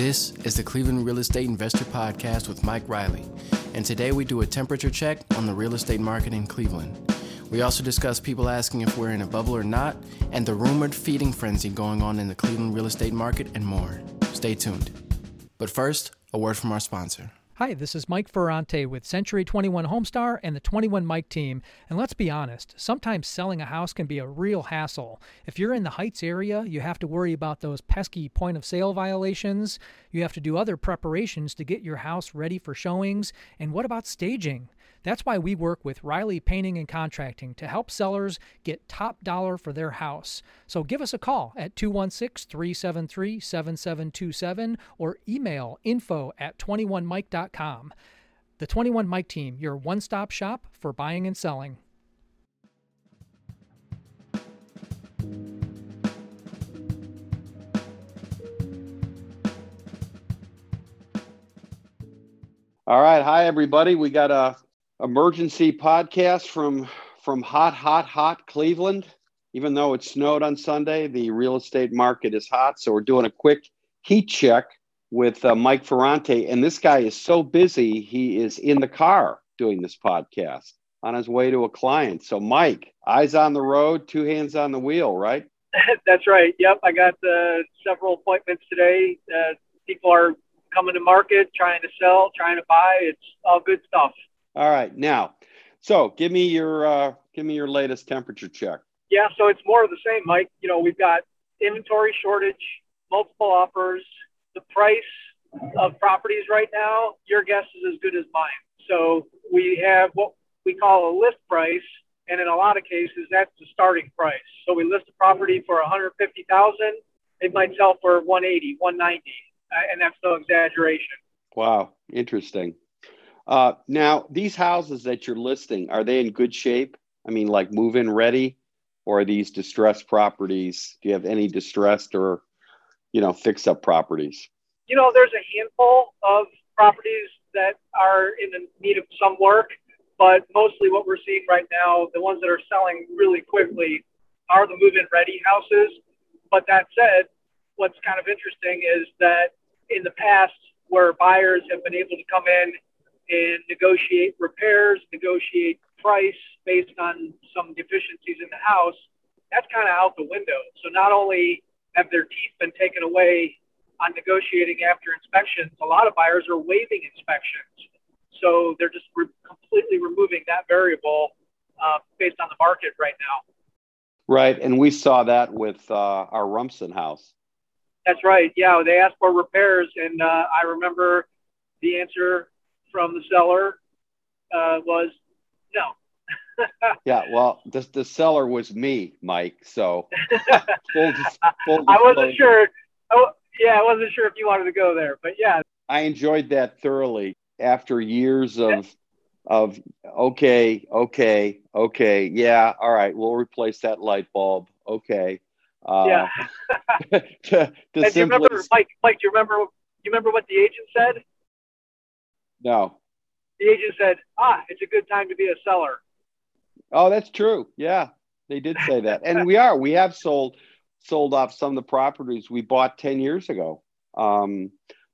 This is the Cleveland Real Estate Investor Podcast with Mike Reilly, and today we do a temperature check on the real estate market in Cleveland. We also discuss people asking if we're in a bubble or not, and the rumored feeding frenzy going on in the Cleveland real estate market, and more. Stay tuned. But first, a word from our sponsor. Hi, this is Mike Ferrante with Century 21 Homestar and the 21 Mike team. And let's be honest, sometimes selling a house can be a real hassle. If you're in the Heights area, you have to worry about those pesky point of sale violations. You have to do other preparations to get your house ready for showings. And what about staging? That's why we work with Reilly Painting and Contracting to help sellers get top dollar for their house. So give us a call at 216 373 7727 or email info at 21mike.com. The 21 Mike team, your one stop shop for buying and selling. All right, hi everybody. We got a emergency podcast from from hot, hot, hot Cleveland. Even though it snowed on Sunday, the real estate market is hot. So we're doing a quick heat check with uh, Mike Ferrante. And this guy is so busy, he is in the car doing this podcast on his way to a client. So, Mike, eyes on the road, two hands on the wheel, right? That's right. Yep. I got uh, several appointments today. Uh, people are coming to market, trying to sell, trying to buy. It's all good stuff. All right. Now, so give me your uh, give me your latest temperature check. Yeah, so it's more of the same, Mike. You know, we've got inventory shortage, multiple offers, the price of properties right now. Your guess is as good as mine. So we have what we call a list price, and in a lot of cases, that's the starting price. So we list a property for 150,000. It might sell for 180, 190, uh, and that's no exaggeration. Wow, interesting. Uh, now, these houses that you're listing, are they in good shape? I mean, like move in ready, or are these distressed properties? Do you have any distressed or, you know, fix up properties? You know, there's a handful of properties that are in need of some work, but mostly what we're seeing right now, the ones that are selling really quickly, are the move in ready houses. But that said, what's kind of interesting is that in the past, where buyers have been able to come in and negotiate repairs, negotiate price based on some deficiencies in the house, that's kind of out the window. So not only have their teeth been taken away on negotiating after inspections, a lot of buyers are waiving inspections. So they're just re- completely removing that variable uh, based on the market right now. Right, and we saw that with uh, our Rumson house. That's right. Yeah, they asked for repairs, and uh, I remember the answer from the seller uh, was no. yeah, well, the, the seller was me, Mike. So full, full I wasn't sure. Oh, yeah, I wasn't sure if you wanted to go there, but yeah. I enjoyed that thoroughly after years of of okay, okay, okay, yeah, all right, we'll replace that light bulb. Okay. Uh, yeah. to, to simply... you remember, Mike? Mike, do you remember? You remember what the agent said? No. The agent said, "Ah, it's a good time to be a seller." Oh, that's true. Yeah, they did say that, and we are. We have sold sold off some of the properties we bought ten years ago. Um,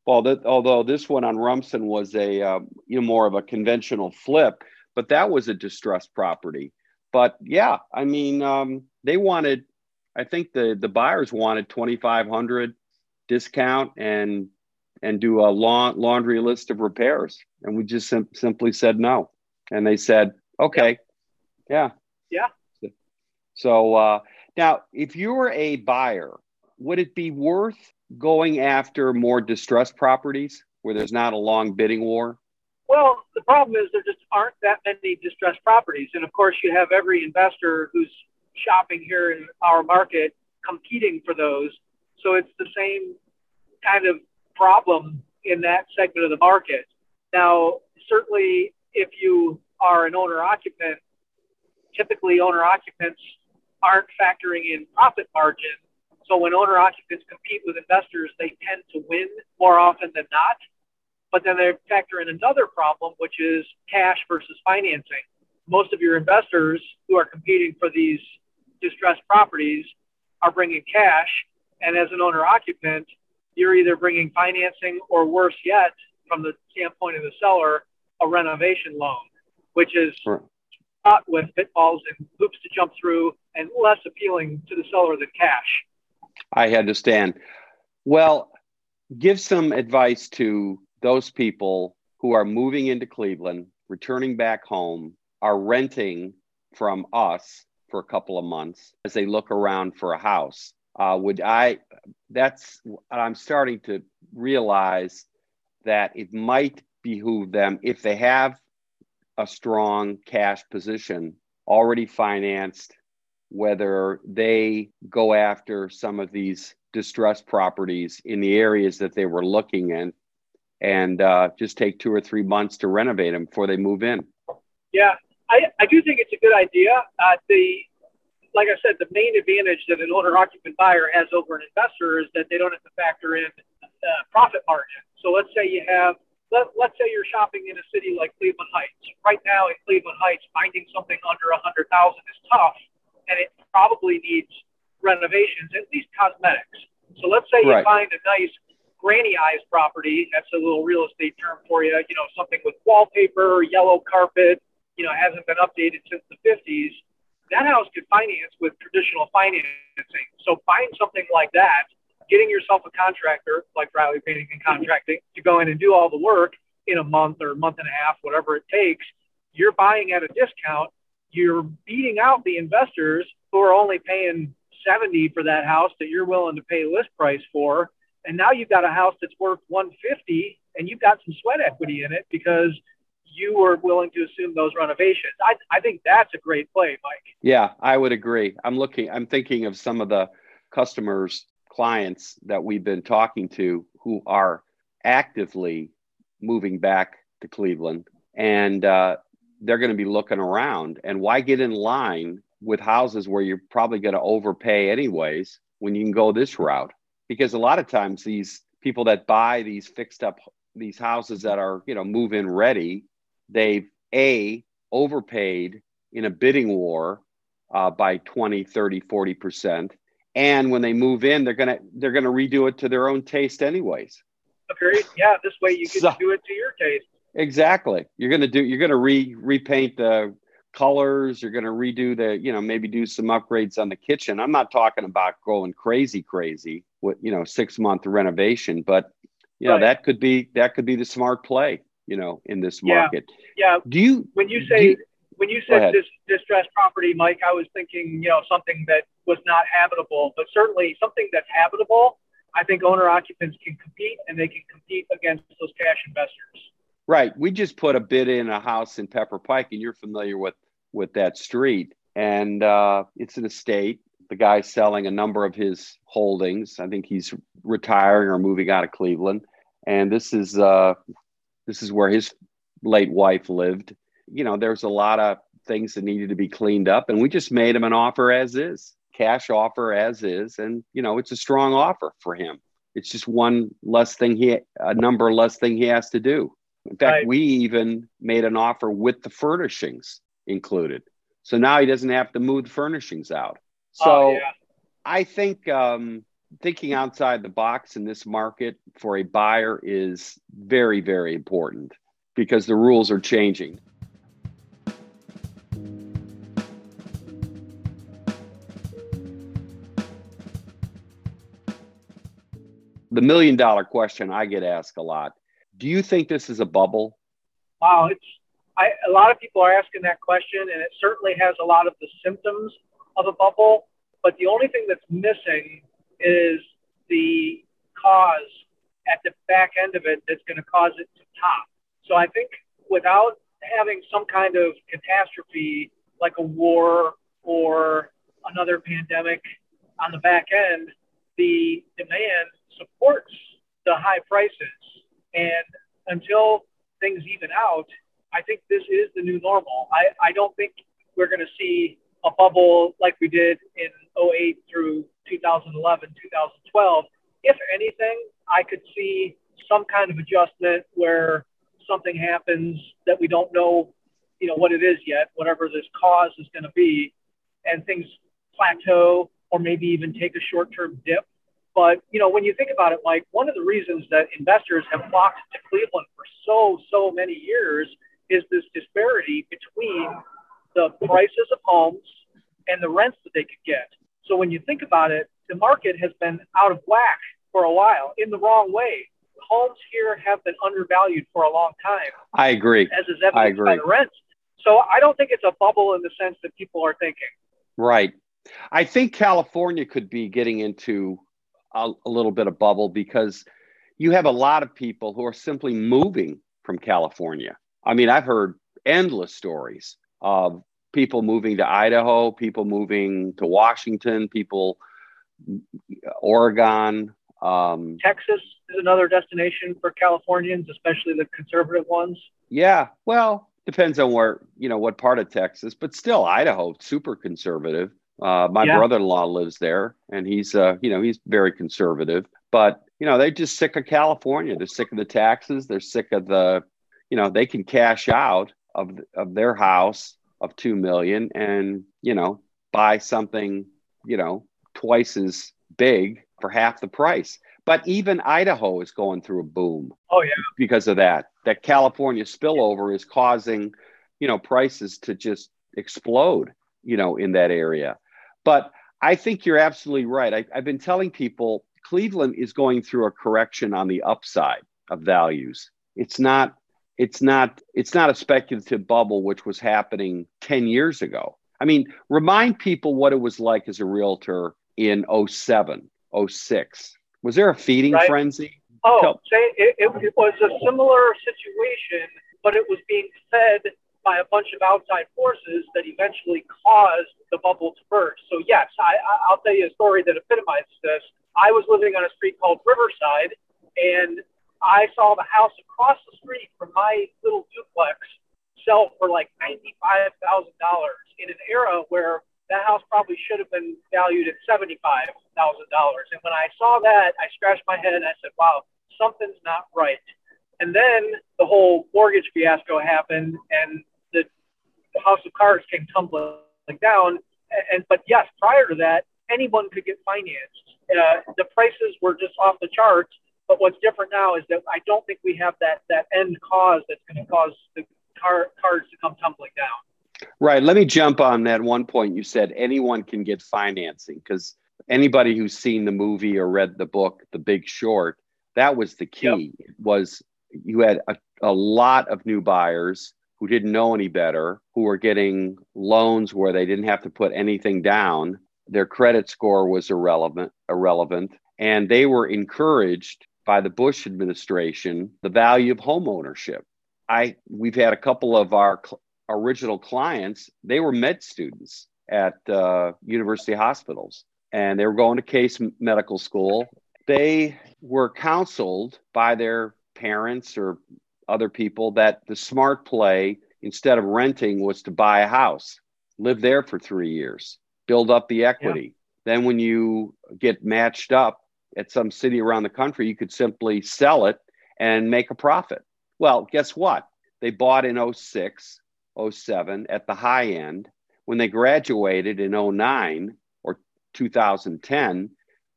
well, that, although this one on Rumson was a uh, you know more of a conventional flip, but that was a distressed property. But yeah, I mean, um, they wanted. I think the the buyers wanted twenty five hundred discount, and and do a long, laundry list of repairs. And we just sim- simply said no. And they said, okay, yeah. Yeah. So uh, now, if you were a buyer, would it be worth going after more distressed properties where there's not a long bidding war? Well, the problem is there just aren't that many distressed properties. And of course, you have every investor who's shopping here in our market competing for those. So it's the same kind of problem in that segment of the market. Now, certainly, if you are an owner occupant, typically owner occupants aren't factoring in profit margin. So when owner occupants compete with investors, they tend to win more often than not. But then they factor in another problem, which is cash versus financing. Most of your investors who are competing for these distressed properties are bringing cash. And as an owner occupant, you're either bringing financing or worse yet, from the standpoint of the seller, a renovation loan, which is fraught with pitfalls and hoops to jump through and less appealing to the seller than cash. I understand. Well, give some advice to those people who are moving into Cleveland, returning back home, are renting from us for a couple of months as they look around for a house. Uh, would I? That's I'm starting to realize that it might behoove them if they have a strong cash position already financed, whether they go after some of these distressed properties in the areas that they were looking in and uh, just take two or three months to renovate them before they move in. Yeah, I, I do think it's a good idea. Uh, the like I said, the main advantage that an owner occupant buyer has over an investor is that they don't have to factor in uh, profit margin. So let's say you have let, let's say you're shopping in a city like Cleveland Heights. Right now in Cleveland Heights, finding something under a hundred thousand is tough, and it probably needs renovations, at least cosmetics. So let's say right. you find a nice granny eyes property. That's a little real estate term for you. You know, something with wallpaper, yellow carpet. You know, hasn't been updated since the 50s. That house could finance with traditional financing. So find something like that getting yourself a contractor like Reilly Painting and Contracting to go in and do all the work in a month or a month and a half, whatever it takes, you're buying at a discount. You're beating out the investors who are only paying 70 for that house that you're willing to pay list price for. And now you've got a house that's worth 150 and you've got some sweat equity in it because you were willing to assume those renovations. I, I think that's a great play, Mike. Yeah, I would agree. I'm looking, I'm thinking of some of the customers clients that we've been talking to who are actively moving back to Cleveland, and uh, they're going to be looking around. And why get in line with houses where you're probably going to overpay anyways when you can go this route? Because a lot of times these people that buy these fixed up these houses that are you know move in ready, they've a overpaid in a bidding war uh, by 20 30 40 percent. And when they move in they're gonna they're gonna redo it to their own taste anyways. Agreed. Yeah this way you can so, do it to your taste. Exactly. You're gonna do you're gonna re repaint the colors. You're gonna redo the you know maybe do some upgrades on the kitchen. I'm not talking about going crazy crazy with you know six month renovation but you know that could be that could be the smart play you know in this market yeah, do you when you say you, when you said this distressed property mike i was thinking you know something that was not habitable, but certainly something that's habitable, I think owner occupants can compete and they can compete against those cash investors. Right. We just put a bid in a house in Pepper Pike, and you're familiar with with that street. And uh, it's an estate. The guy's selling a number of his holdings. I think he's retiring or moving out of Cleveland. And this is uh, this is where his late wife lived. You know, there's a lot of things that needed to be cleaned up, and we just made him an offer as is cash offer as is. And, you know, it's a strong offer for him. It's just one less thing he, a number less thing he has to do. In fact, right. we even made an offer with the furnishings included. So now he doesn't have to move the furnishings out. So oh, yeah. I think um, thinking outside the box in this market for a buyer is very, very important because the rules are changing. the million dollar question I get asked a lot. Do you think this is a bubble? Wow, it's I, a lot of people are asking that question, and it certainly has a lot of the symptoms of a bubble. But the only thing that's missing is the cause at the back end of it that's going to cause it to top. So I think without having some kind of catastrophe like a war or another pandemic on the back end, the demand supports the high prices. And until things even out, I think this is the new normal. I, I don't think we're going to see a bubble like we did in 08 through 2011, 2012. If anything, I could see some kind of adjustment where something happens that we don't know, you know, what it is yet, whatever this cause is going to be, and things plateau or maybe even take a short-term dip But you know, when you think about it, like one of the reasons that investors have flocked to Cleveland for so so many years is this disparity between the prices of homes and the rents that they could get. So when you think about it, the market has been out of whack for a while in the wrong way. Homes here have been undervalued for a long time. I agree. As is evidenced by the rents. So I don't think it's a bubble in the sense that people are thinking. Right. I think California could be getting into a, a little bit of bubble because you have a lot of people who are simply moving from California. I mean, I've heard endless stories of people moving to Idaho, people moving to Washington, people Oregon. Um, Texas is another destination for Californians, especially the conservative ones. Yeah, well, depends on where you know what part of Texas, but still Idaho, super conservative. Uh, my yeah. brother-in-law lives there, and he's uh, you know he's very conservative. But you know they're just sick of California. They're sick of the taxes. They're sick of the, you know, they can cash out of of their house of two million and you know buy something you know twice as big for half the price. But even Idaho is going through a boom. Oh yeah, because of that. That California spillover is causing, you know, prices to just explode, you know, in that area. But I think you're absolutely right. I, I've been telling people Cleveland is going through a correction on the upside of values. It's not it's not it's not a speculative bubble which was happening 10 years ago. I mean, remind people what it was like as a realtor in 07, 06. Was there a feeding right. frenzy? Oh, Tell- say it, it, it was a similar situation, but it was being fed by a bunch of outside forces that eventually caused the bubble to burst. So yes, I, I'll tell you a story that epitomizes this. I was living on a street called Riverside, and I saw the house across the street from my little duplex sell for like ninety-five thousand dollars in an era where that house probably should have been valued at seventy-five thousand dollars. And when I saw that, I scratched my head and I said, "Wow, something's not right." And then the whole mortgage fiasco happened, and the house of cards came tumbling down. And but yes, prior to that, anyone could get financed. Uh, the prices were just off the charts. But what's different now is that I don't think we have that that end cause that's going to cause the car, cards to come tumbling down. Right. Let me jump on that one point. You said anyone can get financing because anybody who's seen the movie or read the book, The Big Short, that was the key. Yep. Was you had a, a lot of new buyers who didn't know any better, who were getting loans where they didn't have to put anything down. Their credit score was irrelevant, irrelevant, and they were encouraged by the Bush administration the value of home ownership. I we've had a couple of our cl- original clients. They were med students at uh, university hospitals, and they were going to Case Medical School. They were counseled by their parents or other people that the smart play instead of renting was to buy a house, live there for three years, build up the equity. Yeah. Then, when you get matched up at some city around the country, you could simply sell it and make a profit. Well, guess what? They bought in 06, 07 at the high end. When they graduated in 09 or 2010,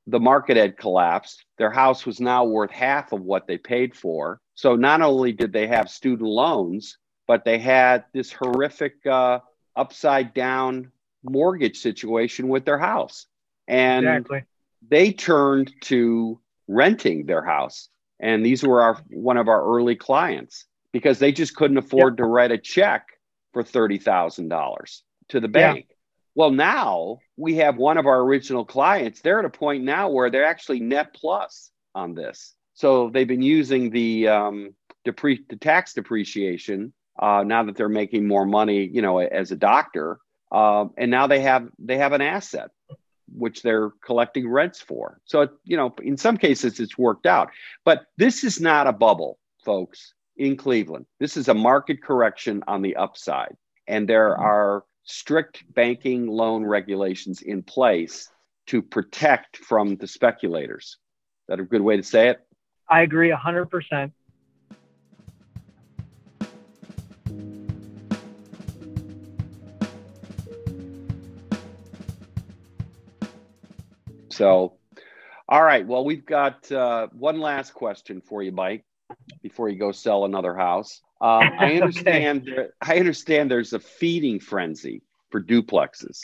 the market had collapsed. Their house was now worth half of what they paid for. So not only did they have student loans, but they had this horrific uh, upside down mortgage situation with their house. And exactly. They turned to renting their house. And these were our one of our early clients because they just couldn't afford yep. to write a check for $30,000 to the bank. Yeah. Well, now we have one of our original clients. They're at a point now where they're actually net plus on this. So they've been using the um, depre- the tax depreciation uh, now that they're making more money, you know, as a doctor, uh, and now they have they have an asset which they're collecting rents for. So you know, in some cases, it's worked out. But this is not a bubble, folks. In Cleveland, this is a market correction on the upside, and there mm-hmm. are strict banking loan regulations in place to protect from the speculators. Is that a good way to say it? I agree 100%. So All right. Well, we've got uh, one last question for you, Mike, before you go sell another house. Um, I understand. okay. I understand there's a feeding frenzy for duplexes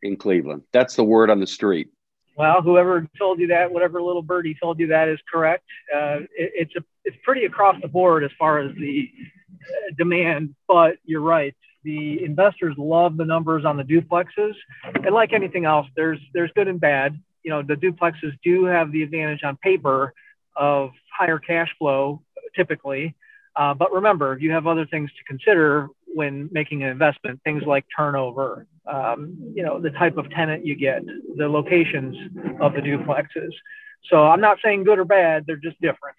in Cleveland. That's the word on the street. Well, whoever told you that, whatever little birdie told you that is correct. Uh, it, it's a it's pretty across the board as far as the uh, demand, but you're right. The investors love the numbers on the duplexes, and like anything else, there's there's good and bad. You know, the duplexes do have the advantage on paper of higher cash flow typically, uh, but remember, you have other things to consider when making an investment. Things like turnover, um, you know, the type of tenant you get, the locations of the duplexes. So I'm not saying good or bad; they're just different.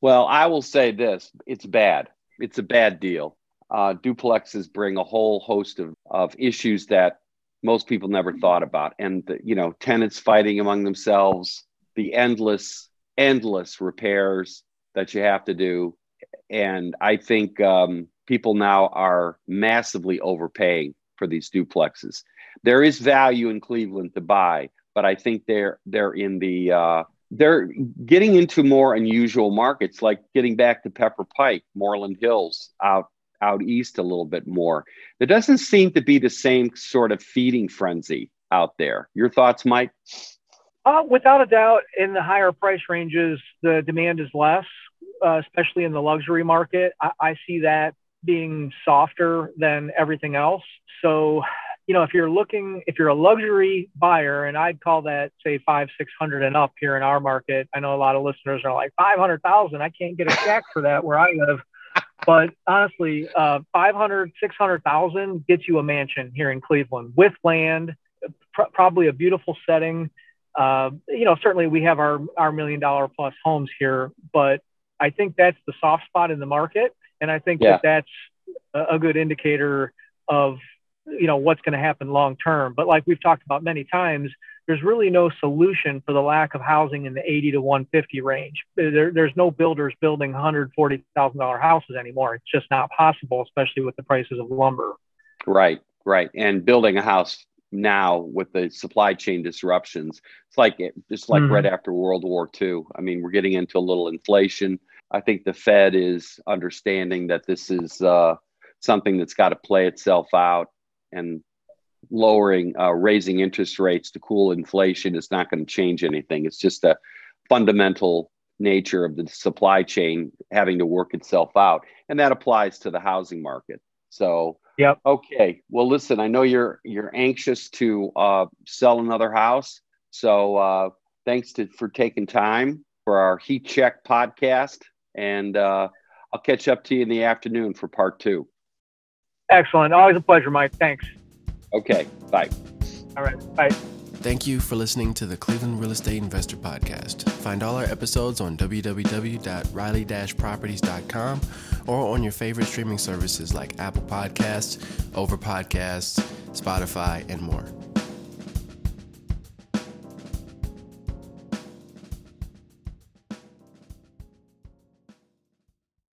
Well, I will say this: it's bad. It's a bad deal uh, duplexes bring a whole host of, of issues that most people never thought about. And, the, you know, tenants fighting among themselves, the endless, endless repairs that you have to do. And I think um, people now are massively overpaying for these duplexes. There is value in Cleveland to buy, but I think they're they're in the uh, they're getting into more unusual markets, like getting back to Pepper Pike, Moreland Hills, out out east a little bit more. There doesn't seem to be the same sort of feeding frenzy out there. Your thoughts, Mike? Uh, without a doubt, in the higher price ranges, the demand is less, uh, especially in the luxury market. I, I see that being softer than everything else. So, you know, if you're looking, if you're a luxury buyer, and I'd call that say five, six hundred and up here in our market. I know a lot of listeners are like five hundred thousand. I can't get a check for that where I live. But honestly, uh, 500, 600,000 gets you a mansion here in Cleveland with land, pr- probably a beautiful setting. Uh, you know, certainly we have our, our million dollar plus homes here, but I think that's the soft spot in the market. And I think yeah. that that's a, a good indicator of, you know, what's going to happen long term. But like we've talked about many times, there's really no solution for the lack of housing in the 80 to 150 range. There, there's no builders building $140,000 houses anymore. It's just not possible, especially with the prices of lumber. Right, right. And building a house now with the supply chain disruptions, it's like just like mm-hmm. right after World War II. I mean, we're getting into a little inflation. I think the Fed is understanding that this is uh, something that's got to play itself out, and lowering, uh, raising interest rates to cool inflation is not going to change anything. It's just a fundamental nature of the supply chain having to work itself out, and that applies to the housing market. So, yep. Okay. Well, listen, I know you're you're anxious to uh, sell another house, so uh, thanks to, for taking time for our heat check podcast, and uh, I'll catch up to you in the afternoon for part two. Excellent. Always a pleasure, Mike. Thanks. Okay. Bye. All right. Bye. Thank you for listening to the Cleveland Real Estate Investor Podcast. Find all our episodes on www.reilly-properties.com or on your favorite streaming services like Apple Podcasts, Over Podcasts, Spotify, and more.